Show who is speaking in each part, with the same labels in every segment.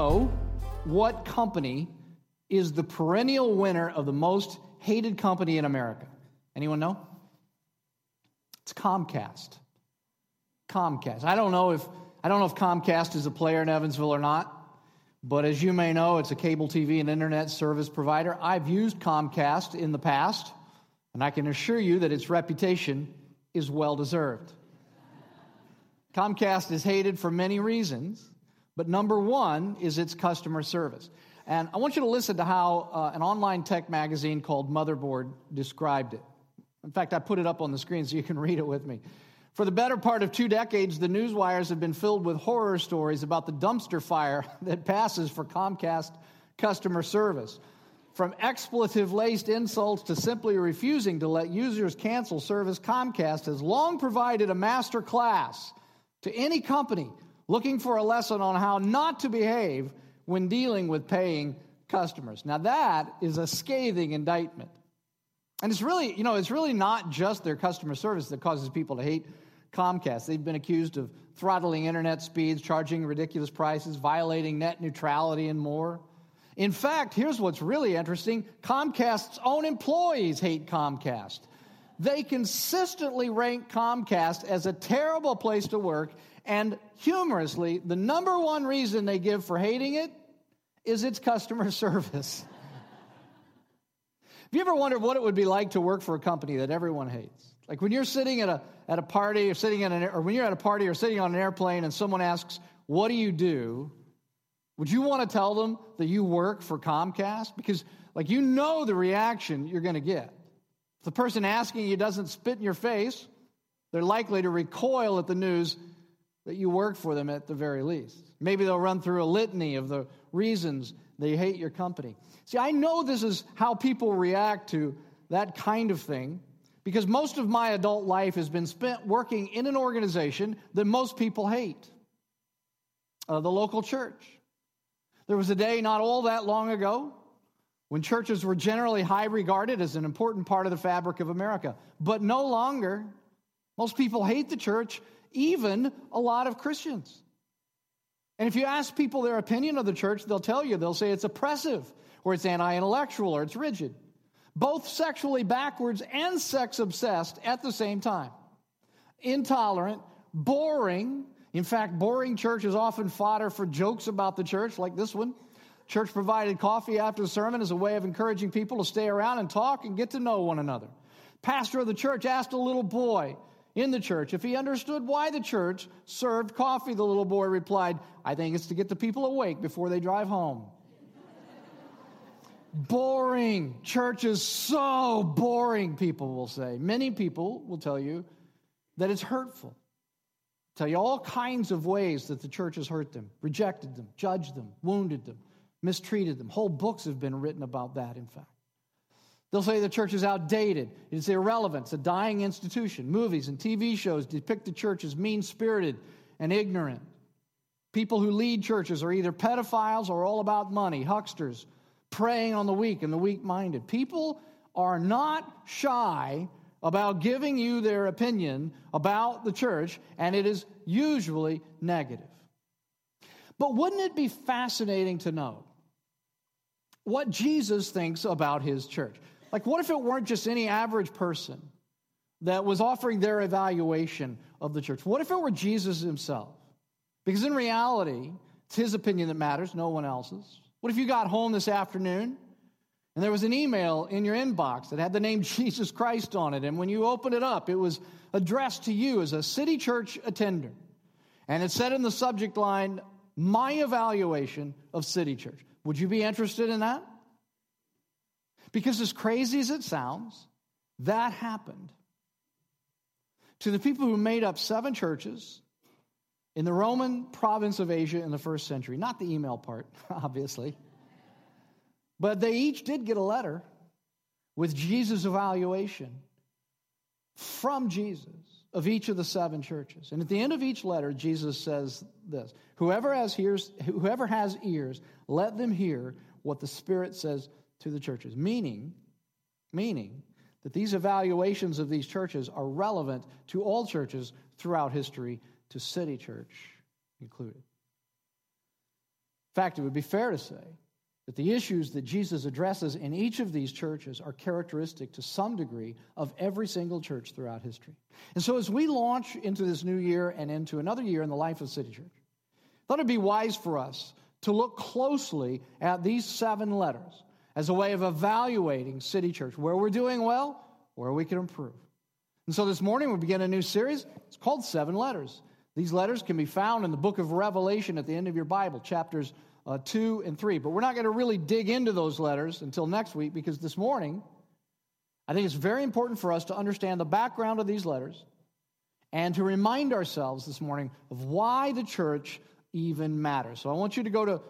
Speaker 1: know what company is the perennial winner of the most hated company in America? Anyone know? It's Comcast. Comcast. I don't know if I don't know if Comcast is a player in Evansville or not, but as you may know, it's a cable TV and internet service provider. I've used Comcast in the past, and I can assure you that its reputation is well deserved. Comcast is hated for many reasons, but number one is its customer service. And I want you to listen to how uh, an online tech magazine called Motherboard described it. In fact, I put it up on the screen so you can read it with me. For the better part of two decades, the news wires have been filled with horror stories about the dumpster fire that passes for Comcast customer service. From expletive laced insults to simply refusing to let users cancel service, Comcast has long provided a master class to any company looking for a lesson on how not to behave when dealing with paying customers. Now, that is a scathing indictment. And it's really, you know, it's really not just their customer service that causes people to hate Comcast. They've been accused of throttling internet speeds, charging ridiculous prices, violating net neutrality, and more. In fact, here's what's really interesting Comcast's own employees hate Comcast. They consistently rank Comcast as a terrible place to work, and humorously, the number one reason they give for hating it is its customer service. Have you ever wondered what it would be like to work for a company that everyone hates? Like when you're sitting at a, at a party or sitting in an, or when you're at a party or sitting on an airplane and someone asks, what do you do? Would you want to tell them that you work for Comcast? Because like you know the reaction you're going to get. If the person asking you doesn't spit in your face, they're likely to recoil at the news that you work for them at the very least. Maybe they'll run through a litany of the reasons they hate your company. See, I know this is how people react to that kind of thing because most of my adult life has been spent working in an organization that most people hate uh, the local church. There was a day not all that long ago when churches were generally high regarded as an important part of the fabric of America, but no longer. Most people hate the church, even a lot of Christians. And if you ask people their opinion of the church, they'll tell you, they'll say it's oppressive, or it's anti intellectual, or it's rigid. Both sexually backwards and sex obsessed at the same time. Intolerant, boring. In fact, boring church is often fodder for jokes about the church, like this one. Church provided coffee after the sermon as a way of encouraging people to stay around and talk and get to know one another. Pastor of the church asked a little boy, in the church. If he understood why the church served coffee, the little boy replied, I think it's to get the people awake before they drive home. boring. Church is so boring, people will say. Many people will tell you that it's hurtful. Tell you all kinds of ways that the church has hurt them, rejected them, judged them, wounded them, mistreated them. Whole books have been written about that, in fact. They'll say the church is outdated, it's irrelevant, it's a dying institution. Movies and TV shows depict the church as mean spirited and ignorant. People who lead churches are either pedophiles or all about money, hucksters, preying on the weak and the weak minded. People are not shy about giving you their opinion about the church, and it is usually negative. But wouldn't it be fascinating to know what Jesus thinks about his church? Like, what if it weren't just any average person that was offering their evaluation of the church? What if it were Jesus himself? Because in reality, it's his opinion that matters, no one else's. What if you got home this afternoon and there was an email in your inbox that had the name Jesus Christ on it? And when you opened it up, it was addressed to you as a city church attender. And it said in the subject line, My evaluation of City Church. Would you be interested in that? Because, as crazy as it sounds, that happened to the people who made up seven churches in the Roman province of Asia in the first century. Not the email part, obviously. But they each did get a letter with Jesus' evaluation from Jesus of each of the seven churches. And at the end of each letter, Jesus says this Whoever has, hears, whoever has ears, let them hear what the Spirit says to the churches. Meaning, meaning that these evaluations of these churches are relevant to all churches throughout history, to City Church included. In fact, it would be fair to say that the issues that Jesus addresses in each of these churches are characteristic to some degree of every single church throughout history. And so, as we launch into this new year and into another year in the life of City Church, I thought it'd be wise for us to look closely at these seven letters as a way of evaluating City Church, where we're doing well, where we can improve. And so this morning we begin a new series. It's called Seven Letters. These letters can be found in the book of Revelation at the end of your Bible, chapters uh, 2 and 3. But we're not going to really dig into those letters until next week because this morning I think it's very important for us to understand the background of these letters and to remind ourselves this morning of why the church even matters. So I want you to go to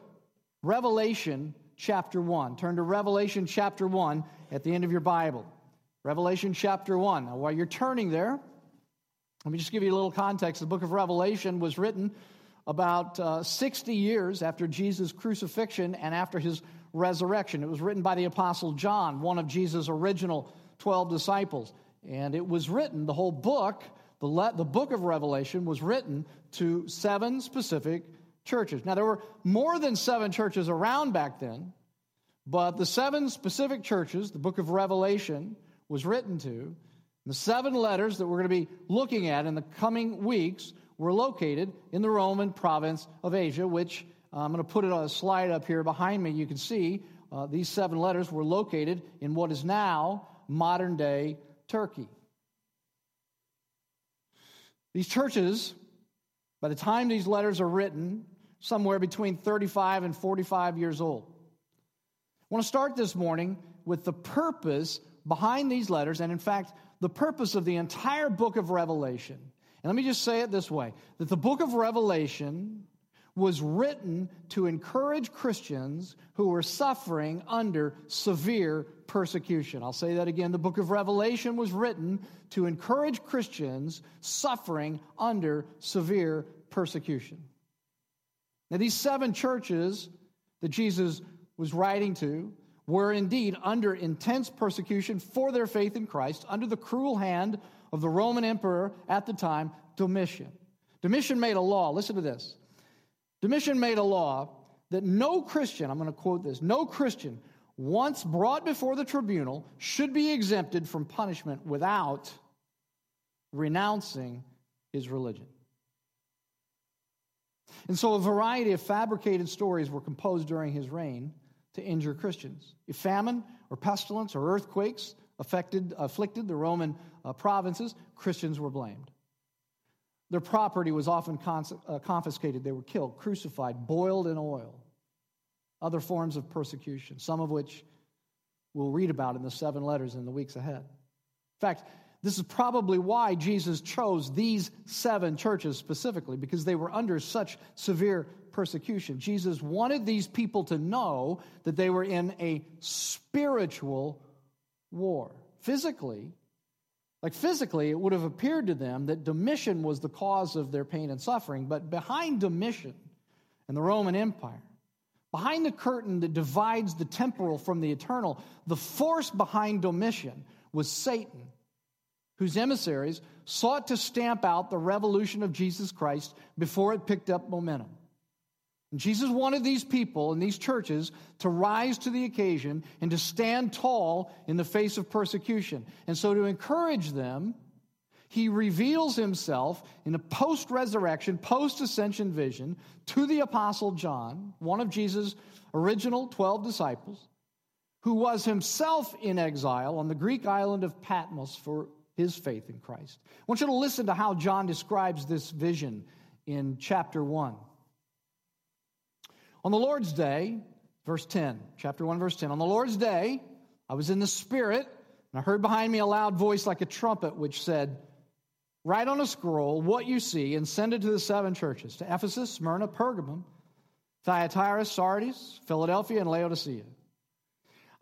Speaker 1: Revelation chapter 1. Turn to Revelation chapter 1 at the end of your Bible. Revelation chapter 1. Now, while you're turning there, let me just give you a little context. The book of Revelation was written about uh, 60 years after Jesus' crucifixion and after his resurrection. It was written by the Apostle John, one of Jesus' original 12 disciples. And it was written, the whole book, the, le- the book of Revelation, was written to seven specific churches. Now, there were more than seven churches around back then, but the seven specific churches the book of Revelation was written to, the seven letters that we're going to be looking at in the coming weeks were located in the Roman province of Asia, which uh, I'm going to put it on a slide up here behind me. You can see uh, these seven letters were located in what is now modern day Turkey. These churches, by the time these letters are written, somewhere between 35 and 45 years old. I want to start this morning with the purpose behind these letters, and in fact, the purpose of the entire book of Revelation. And let me just say it this way that the book of Revelation was written to encourage Christians who were suffering under severe persecution. I'll say that again. The book of Revelation was written to encourage Christians suffering under severe persecution. Now, these seven churches that Jesus was writing to were indeed under intense persecution for their faith in Christ, under the cruel hand of the Roman emperor at the time, Domitian. Domitian made a law, listen to this. Domitian made a law that no Christian, I'm going to quote this, no Christian, once brought before the tribunal, should be exempted from punishment without renouncing his religion. And so a variety of fabricated stories were composed during his reign to injure Christians. If famine or pestilence or earthquakes affected, afflicted the Roman uh, provinces, Christians were blamed. Their property was often cons- uh, confiscated. They were killed, crucified, boiled in oil. Other forms of persecution, some of which we'll read about in the seven letters in the weeks ahead. In fact, this is probably why Jesus chose these seven churches specifically, because they were under such severe persecution. Jesus wanted these people to know that they were in a spiritual war. Physically, like physically, it would have appeared to them that Domitian was the cause of their pain and suffering, but behind Domitian and the Roman Empire, behind the curtain that divides the temporal from the eternal, the force behind Domitian was Satan whose emissaries sought to stamp out the revolution of Jesus Christ before it picked up momentum. And Jesus wanted these people and these churches to rise to the occasion and to stand tall in the face of persecution. And so, to encourage them, he reveals himself in a post resurrection, post ascension vision to the Apostle John, one of Jesus' original 12 disciples, who was himself in exile on the Greek island of Patmos for his faith in Christ. I want you to listen to how John describes this vision in chapter 1. On the Lord's day, verse 10, chapter 1, verse 10, on the Lord's day, I was in the Spirit, and I heard behind me a loud voice like a trumpet, which said, Write on a scroll what you see and send it to the seven churches to Ephesus, Smyrna, Pergamum, Thyatira, Sardis, Philadelphia, and Laodicea.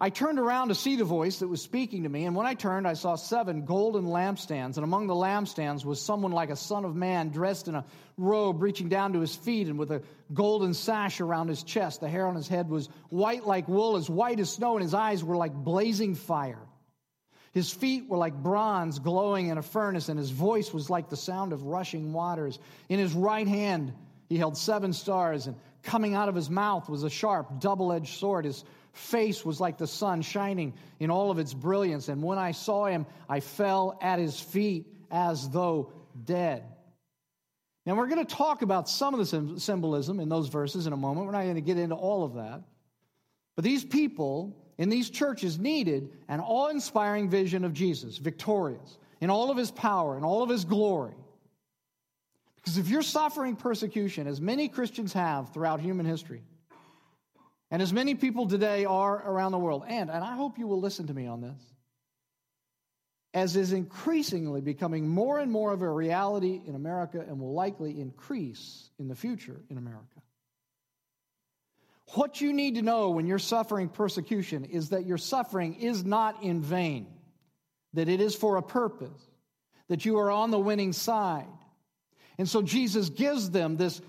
Speaker 1: I turned around to see the voice that was speaking to me, and when I turned, I saw seven golden lampstands, and among the lampstands was someone like a son of man, dressed in a robe reaching down to his feet and with a golden sash around his chest. The hair on his head was white like wool, as white as snow, and his eyes were like blazing fire. His feet were like bronze glowing in a furnace, and his voice was like the sound of rushing waters. In his right hand, he held seven stars, and Coming out of his mouth was a sharp, double edged sword. His face was like the sun shining in all of its brilliance. And when I saw him, I fell at his feet as though dead. Now, we're going to talk about some of the symbolism in those verses in a moment. We're not going to get into all of that. But these people in these churches needed an awe inspiring vision of Jesus, victorious, in all of his power and all of his glory. Because if you're suffering persecution, as many Christians have throughout human history, and as many people today are around the world, and, and I hope you will listen to me on this, as is increasingly becoming more and more of a reality in America and will likely increase in the future in America. What you need to know when you're suffering persecution is that your suffering is not in vain, that it is for a purpose, that you are on the winning side, and so Jesus gives them this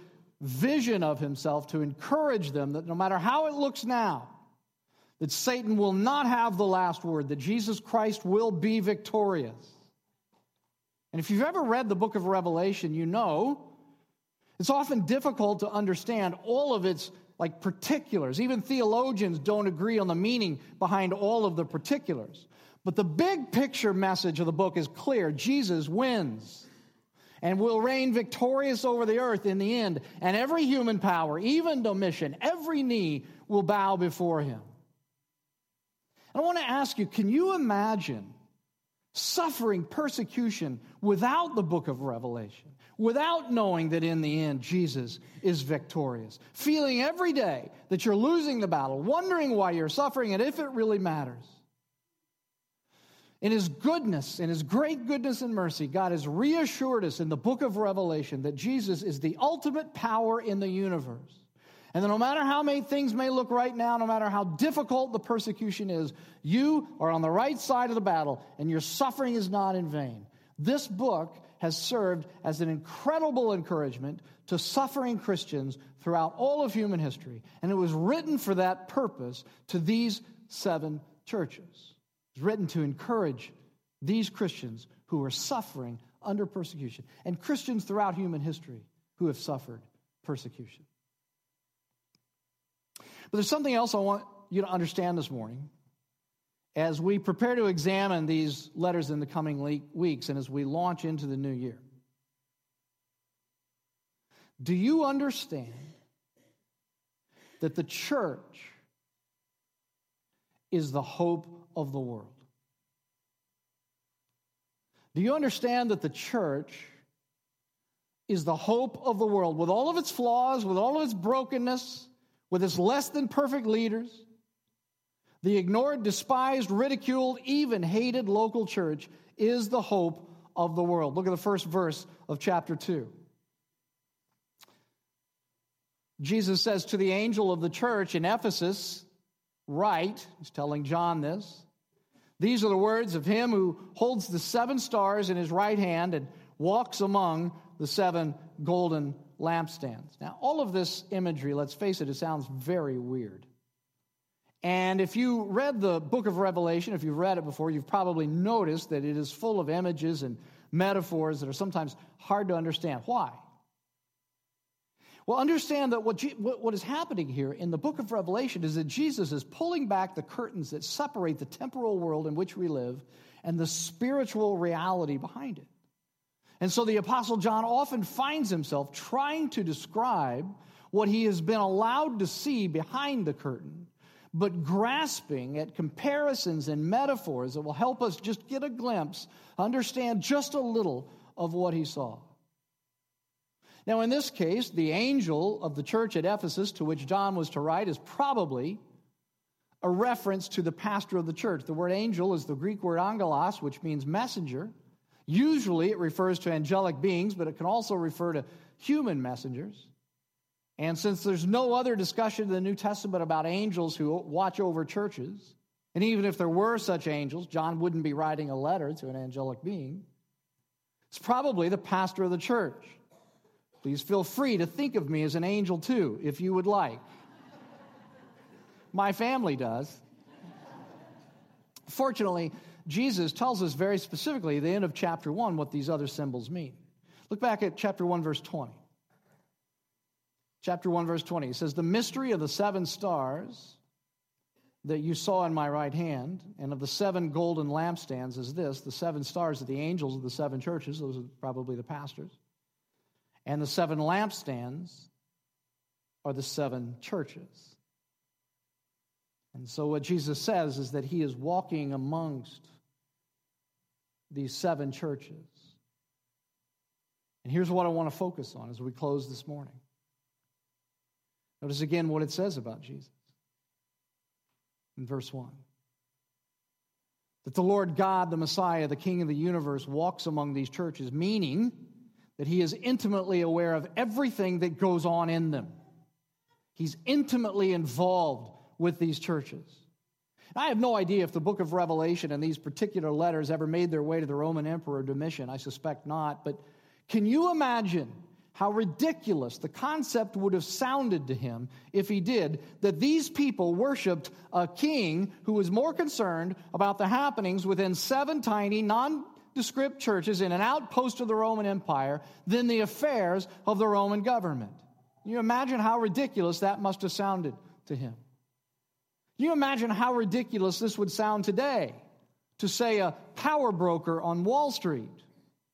Speaker 1: vision of himself to encourage them that no matter how it looks now, that Satan will not have the last word, that Jesus Christ will be victorious. And if you've ever read the book of Revelation, you know it's often difficult to understand all of its like particulars. Even theologians don't agree on the meaning behind all of the particulars. But the big picture message of the book is clear Jesus wins and will reign victorious over the earth in the end. And every human power, even Domitian, every knee will bow before him. And I want to ask you can you imagine suffering persecution without the book of Revelation, without knowing that in the end Jesus is victorious, feeling every day that you're losing the battle, wondering why you're suffering and if it really matters? In His goodness, in His great goodness and mercy, God has reassured us in the book of Revelation that Jesus is the ultimate power in the universe. And that no matter how many things may look right now, no matter how difficult the persecution is, you are on the right side of the battle and your suffering is not in vain. This book has served as an incredible encouragement to suffering Christians throughout all of human history. And it was written for that purpose to these seven churches written to encourage these Christians who are suffering under persecution and Christians throughout human history who have suffered persecution. But there's something else I want you to understand this morning as we prepare to examine these letters in the coming weeks and as we launch into the new year. Do you understand that the church is the hope of the world. Do you understand that the church is the hope of the world with all of its flaws, with all of its brokenness, with its less than perfect leaders? The ignored, despised, ridiculed, even hated local church is the hope of the world. Look at the first verse of chapter 2. Jesus says to the angel of the church in Ephesus, Write, he's telling John this, these are the words of him who holds the seven stars in his right hand and walks among the seven golden lampstands. Now, all of this imagery, let's face it, it sounds very weird. And if you read the book of Revelation, if you've read it before, you've probably noticed that it is full of images and metaphors that are sometimes hard to understand. Why? Well, understand that what, what is happening here in the book of Revelation is that Jesus is pulling back the curtains that separate the temporal world in which we live and the spiritual reality behind it. And so the Apostle John often finds himself trying to describe what he has been allowed to see behind the curtain, but grasping at comparisons and metaphors that will help us just get a glimpse, understand just a little of what he saw. Now, in this case, the angel of the church at Ephesus to which John was to write is probably a reference to the pastor of the church. The word angel is the Greek word angelos, which means messenger. Usually it refers to angelic beings, but it can also refer to human messengers. And since there's no other discussion in the New Testament about angels who watch over churches, and even if there were such angels, John wouldn't be writing a letter to an angelic being. It's probably the pastor of the church. Please feel free to think of me as an angel too, if you would like. My family does. Fortunately, Jesus tells us very specifically at the end of chapter 1 what these other symbols mean. Look back at chapter 1, verse 20. Chapter 1, verse 20. It says, The mystery of the seven stars that you saw in my right hand, and of the seven golden lampstands is this the seven stars are the angels of the seven churches, those are probably the pastors. And the seven lampstands are the seven churches. And so, what Jesus says is that he is walking amongst these seven churches. And here's what I want to focus on as we close this morning. Notice again what it says about Jesus in verse 1 that the Lord God, the Messiah, the King of the universe, walks among these churches, meaning that he is intimately aware of everything that goes on in them. He's intimately involved with these churches. I have no idea if the book of Revelation and these particular letters ever made their way to the Roman Emperor Domitian. I suspect not. But can you imagine how ridiculous the concept would have sounded to him if he did that these people worshiped a king who was more concerned about the happenings within seven tiny, nondescript churches in an outpost of the Roman Empire than the affairs of the Roman government? You imagine how ridiculous that must have sounded to him? You imagine how ridiculous this would sound today to say a power broker on Wall Street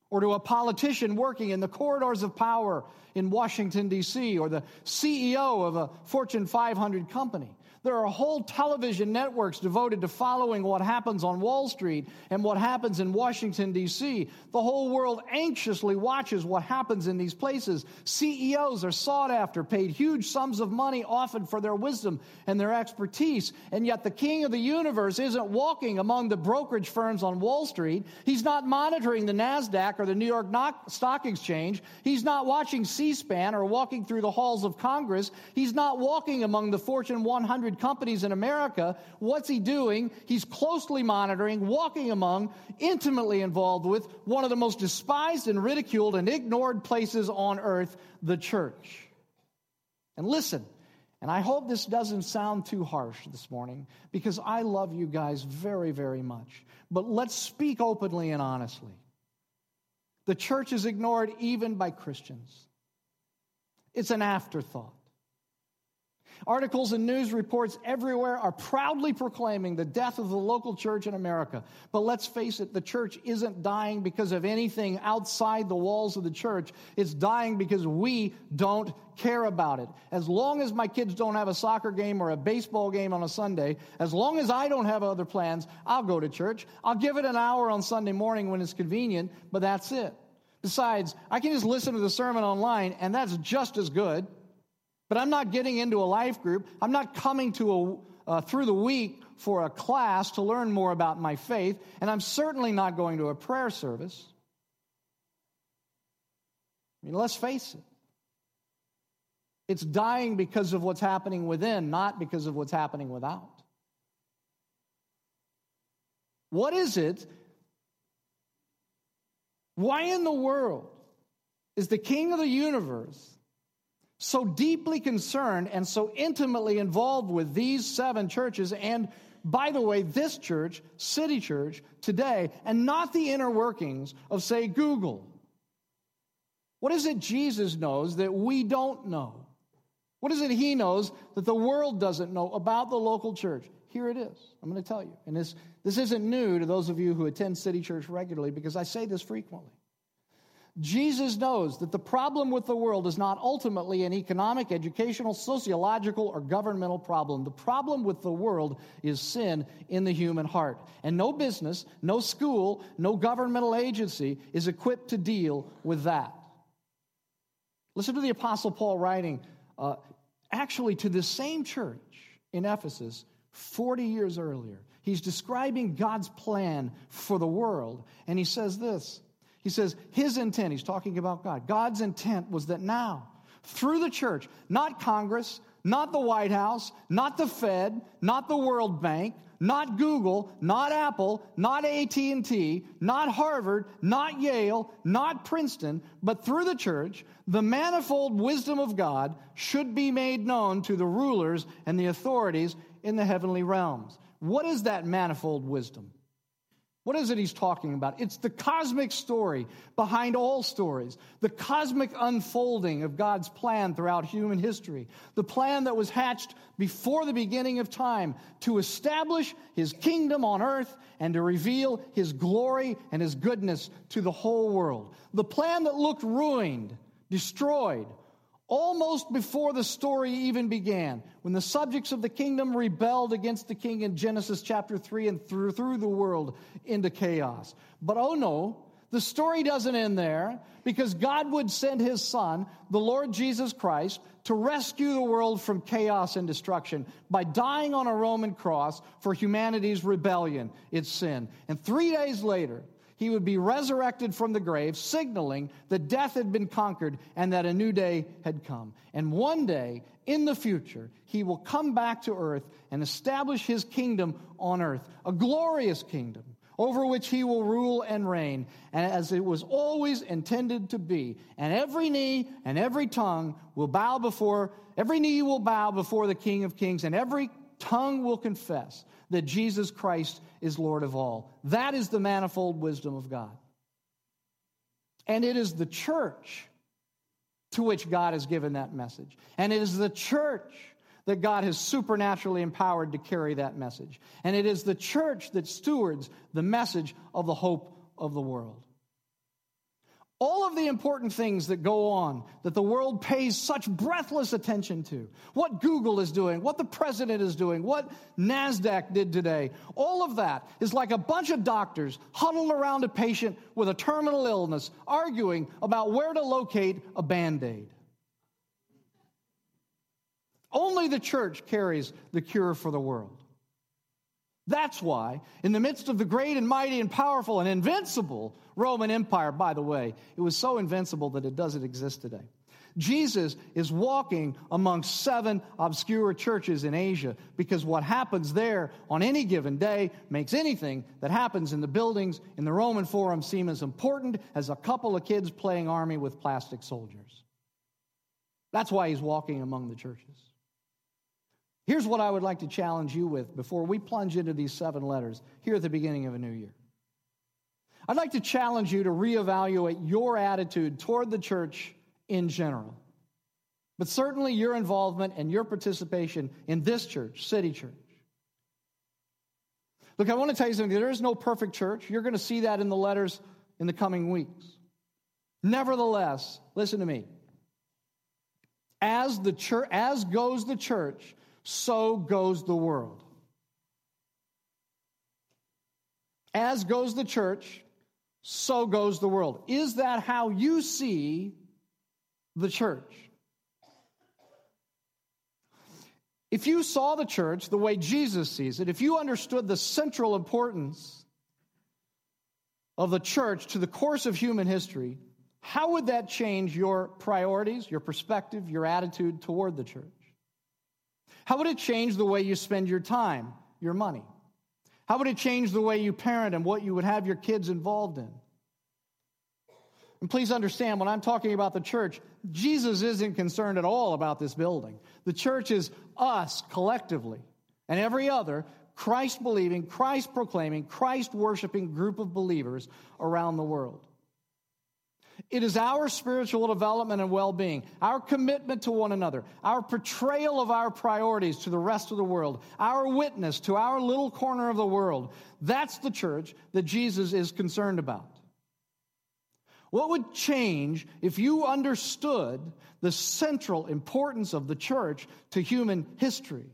Speaker 1: or to a politician working in the corridors of power in Washington, D.C., or the CEO of a Fortune 500 company. There are whole television networks devoted to following what happens on Wall Street and what happens in Washington, D.C. The whole world anxiously watches what happens in these places. CEOs are sought after, paid huge sums of money often for their wisdom and their expertise. And yet the king of the universe isn't walking among the brokerage firms on Wall Street. He's not monitoring the NASDAQ or the New York Stock Exchange. He's not watching C SPAN or walking through the halls of Congress. He's not walking among the Fortune 100 companies in America. What's he doing? He's closely monitoring, walking among, intimately involved with one of the most despised and ridiculed and ignored places on earth, the church. And listen, and I hope this doesn't sound too harsh this morning because I love you guys very, very much. But let's speak openly and honestly. The church is ignored even by Christians. It's an afterthought. Articles and news reports everywhere are proudly proclaiming the death of the local church in America. But let's face it, the church isn't dying because of anything outside the walls of the church. It's dying because we don't care about it. As long as my kids don't have a soccer game or a baseball game on a Sunday, as long as I don't have other plans, I'll go to church. I'll give it an hour on Sunday morning when it's convenient, but that's it. Besides, I can just listen to the sermon online, and that's just as good. But I'm not getting into a life group. I'm not coming to a uh, through the week for a class to learn more about my faith, and I'm certainly not going to a prayer service. I mean, let's face it. It's dying because of what's happening within, not because of what's happening without. What is it? Why in the world is the king of the universe so deeply concerned and so intimately involved with these seven churches and by the way, this church, City Church, today, and not the inner workings of, say, Google. What is it Jesus knows that we don't know? What is it he knows that the world doesn't know about the local church? Here it is. I'm going to tell you. And this, this isn't new to those of you who attend City Church regularly because I say this frequently. Jesus knows that the problem with the world is not ultimately an economic, educational, sociological, or governmental problem. The problem with the world is sin in the human heart. And no business, no school, no governmental agency is equipped to deal with that. Listen to the Apostle Paul writing uh, actually to the same church in Ephesus 40 years earlier. He's describing God's plan for the world, and he says this. He says his intent, he's talking about God. God's intent was that now, through the church, not Congress, not the White House, not the Fed, not the World Bank, not Google, not Apple, not AT&T, not Harvard, not Yale, not Princeton, but through the church, the manifold wisdom of God should be made known to the rulers and the authorities in the heavenly realms. What is that manifold wisdom? What is it he's talking about? It's the cosmic story behind all stories, the cosmic unfolding of God's plan throughout human history, the plan that was hatched before the beginning of time to establish his kingdom on earth and to reveal his glory and his goodness to the whole world. The plan that looked ruined, destroyed, almost before the story even began, when the subjects of the kingdom rebelled against the king in Genesis chapter 3 and threw, through the world into chaos. But oh no, the story doesn't end there because God would send his son, the Lord Jesus Christ, to rescue the world from chaos and destruction by dying on a Roman cross for humanity's rebellion, its sin. And three days later, he would be resurrected from the grave, signaling that death had been conquered and that a new day had come. And one day in the future, he will come back to earth and establish his kingdom on earth, a glorious kingdom over which he will rule and reign, as it was always intended to be. And every knee and every tongue will bow before, every knee will bow before the King of Kings, and every tongue will confess that Jesus Christ is Lord of all. That is the manifold wisdom of God. And it is the church to which God has given that message. And it is the church that God has supernaturally empowered to carry that message. And it is the church that stewards the message of the hope of the world. All of the important things that go on that the world pays such breathless attention to. What Google is doing, what the president is doing, what NASDAQ did today. All of that is like a bunch of doctors huddled around a patient with a terminal illness arguing about where to locate a band aid. Only the church carries the cure for the world. That's why, in the midst of the great and mighty and powerful and invincible Roman Empire, by the way, it was so invincible that it doesn't exist today. Jesus is walking among seven obscure churches in Asia because what happens there on any given day makes anything that happens in the buildings in the Roman Forum seem as important as a couple of kids playing army with plastic soldiers. That's why he's walking among the churches. Here's what I would like to challenge you with before we plunge into these seven letters here at the beginning of a new year. I'd like to challenge you to reevaluate your attitude toward the church in general, but certainly your involvement and your participation in this church, City Church. Look, I want to tell you something. There is no perfect church. You're going to see that in the letters in the coming weeks. Nevertheless, listen to me. As the church, as goes the church, so goes the world. As goes the church, so goes the world. Is that how you see the church? If you saw the church the way Jesus sees it, if you understood the central importance of the church to the course of human history, how would that change your priorities, your perspective, your attitude toward the church? How would it change the way you spend your time, your money? How would it change the way you parent and what you would have your kids involved in? And please understand, when I'm talking about the church, Jesus isn't concerned at all about this building. The church is us collectively and every other Christ believing, Christ proclaiming, Christ worshiping group of believers around the world. It is our spiritual development and well being, our commitment to one another, our portrayal of our priorities to the rest of the world, our witness to our little corner of the world. That's the church that Jesus is concerned about. What would change if you understood the central importance of the church to human history?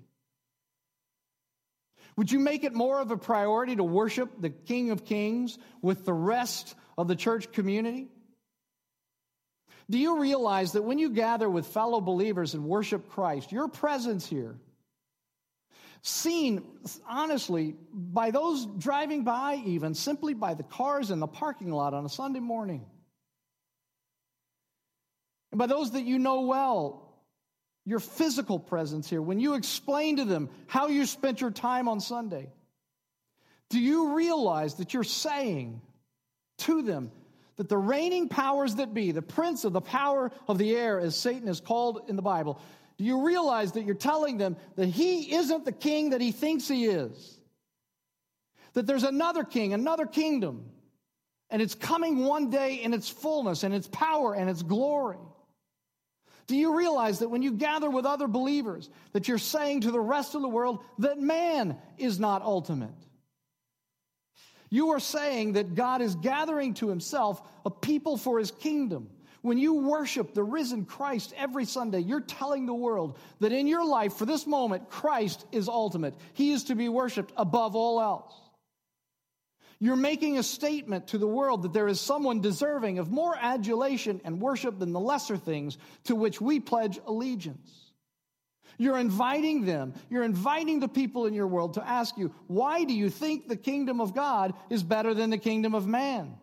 Speaker 1: Would you make it more of a priority to worship the King of Kings with the rest of the church community? Do you realize that when you gather with fellow believers and worship Christ, your presence here, seen honestly by those driving by, even simply by the cars in the parking lot on a Sunday morning, and by those that you know well, your physical presence here, when you explain to them how you spent your time on Sunday, do you realize that you're saying to them, that the reigning powers that be, the prince of the power of the air, as Satan is called in the Bible, do you realize that you're telling them that he isn't the king that he thinks he is? that there's another king, another kingdom, and it's coming one day in its fullness and its power and its glory. Do you realize that when you gather with other believers, that you're saying to the rest of the world that man is not ultimate? You are saying that God is gathering to himself a people for his kingdom. When you worship the risen Christ every Sunday, you're telling the world that in your life, for this moment, Christ is ultimate. He is to be worshiped above all else. You're making a statement to the world that there is someone deserving of more adulation and worship than the lesser things to which we pledge allegiance. You're inviting them, you're inviting the people in your world to ask you, why do you think the kingdom of God is better than the kingdom of man?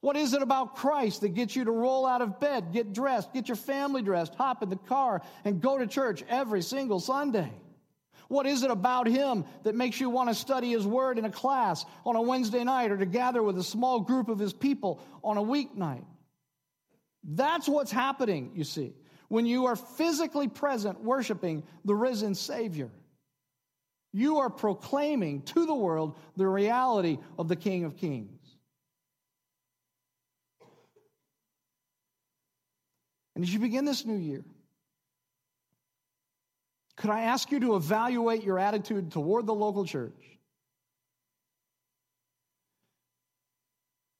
Speaker 1: What is it about Christ that gets you to roll out of bed, get dressed, get your family dressed, hop in the car, and go to church every single Sunday? What is it about him that makes you want to study his word in a class on a Wednesday night or to gather with a small group of his people on a weeknight? That's what's happening, you see, when you are physically present worshiping the risen Savior. You are proclaiming to the world the reality of the King of Kings. And as you begin this new year, could I ask you to evaluate your attitude toward the local church?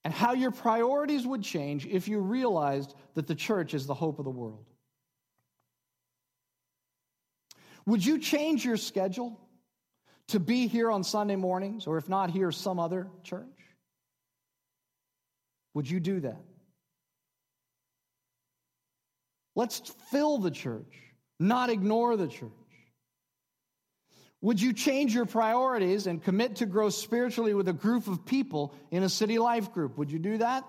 Speaker 1: And how your priorities would change if you realized that the church is the hope of the world. Would you change your schedule to be here on Sunday mornings, or if not here, some other church? Would you do that? Let's fill the church, not ignore the church. Would you change your priorities and commit to grow spiritually with a group of people in a city life group? Would you do that?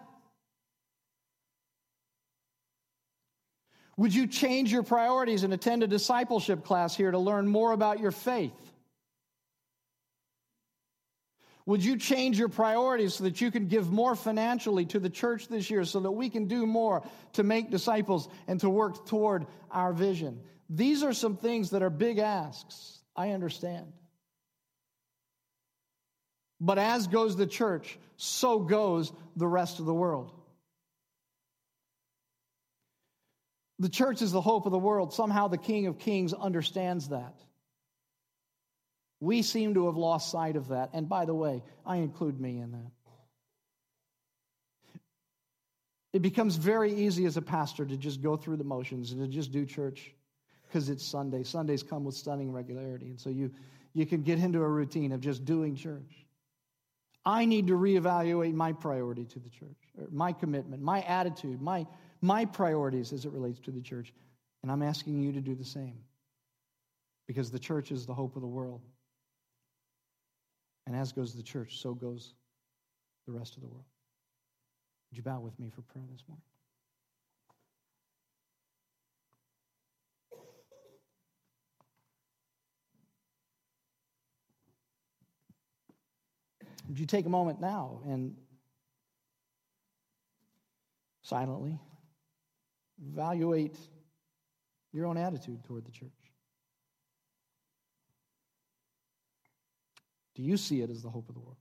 Speaker 1: Would you change your priorities and attend a discipleship class here to learn more about your faith? Would you change your priorities so that you can give more financially to the church this year so that we can do more to make disciples and to work toward our vision? These are some things that are big asks. I understand. But as goes the church, so goes the rest of the world. The church is the hope of the world. Somehow the King of Kings understands that. We seem to have lost sight of that. And by the way, I include me in that. It becomes very easy as a pastor to just go through the motions and to just do church because it's Sunday. Sundays come with stunning regularity. And so you, you can get into a routine of just doing church. I need to reevaluate my priority to the church, my commitment, my attitude, my, my priorities as it relates to the church. And I'm asking you to do the same because the church is the hope of the world. And as goes the church, so goes the rest of the world. Would you bow with me for prayer this morning? Would you take a moment now and silently evaluate your own attitude toward the church? Do you see it as the hope of the world?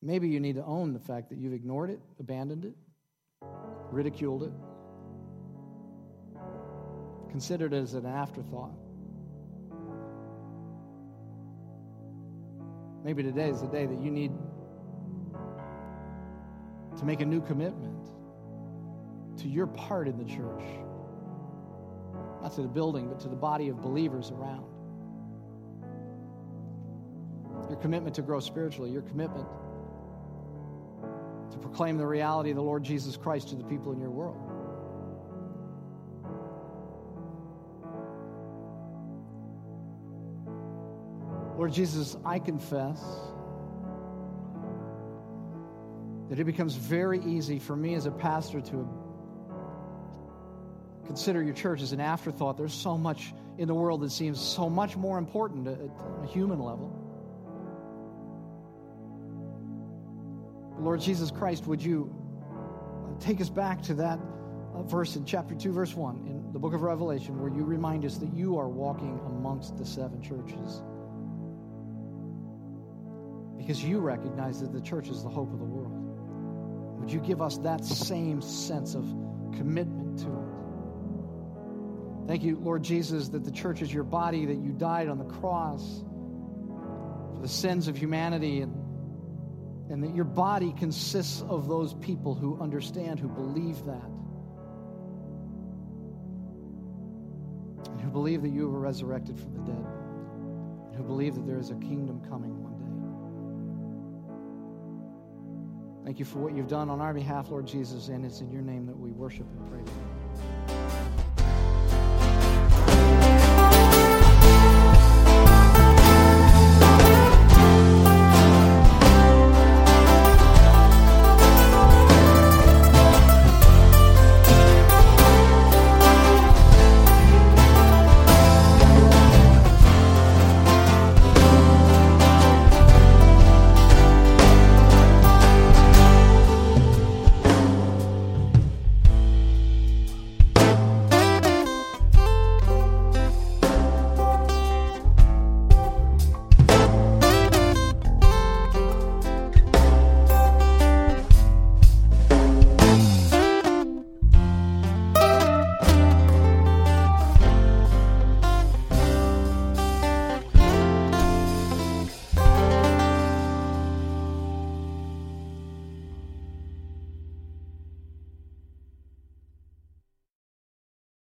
Speaker 1: Maybe you need to own the fact that you've ignored it, abandoned it, ridiculed it, considered it as an afterthought. Maybe today is the day that you need to make a new commitment to your part in the church. Not to the building, but to the body of believers around. Your commitment to grow spiritually, your commitment to proclaim the reality of the Lord Jesus Christ to the people in your world. Lord Jesus, I confess that it becomes very easy for me as a pastor to consider your church as an afterthought. There's so much in the world that seems so much more important at a human level. Lord Jesus Christ, would you take us back to that uh, verse in chapter 2, verse 1 in the book of Revelation, where you remind us that you are walking amongst the seven churches. because you recognize that the church is the hope of the world. Would you give us that same sense of commitment to? Thank you, Lord Jesus, that the church is your body, that you died on the cross for the sins of humanity, and, and that your body consists of those people who understand, who believe that, and who believe that you were resurrected from the dead, and who believe that there is a kingdom coming one day. Thank you for what you've done on our behalf, Lord Jesus, and it's in your name that we worship and praise you.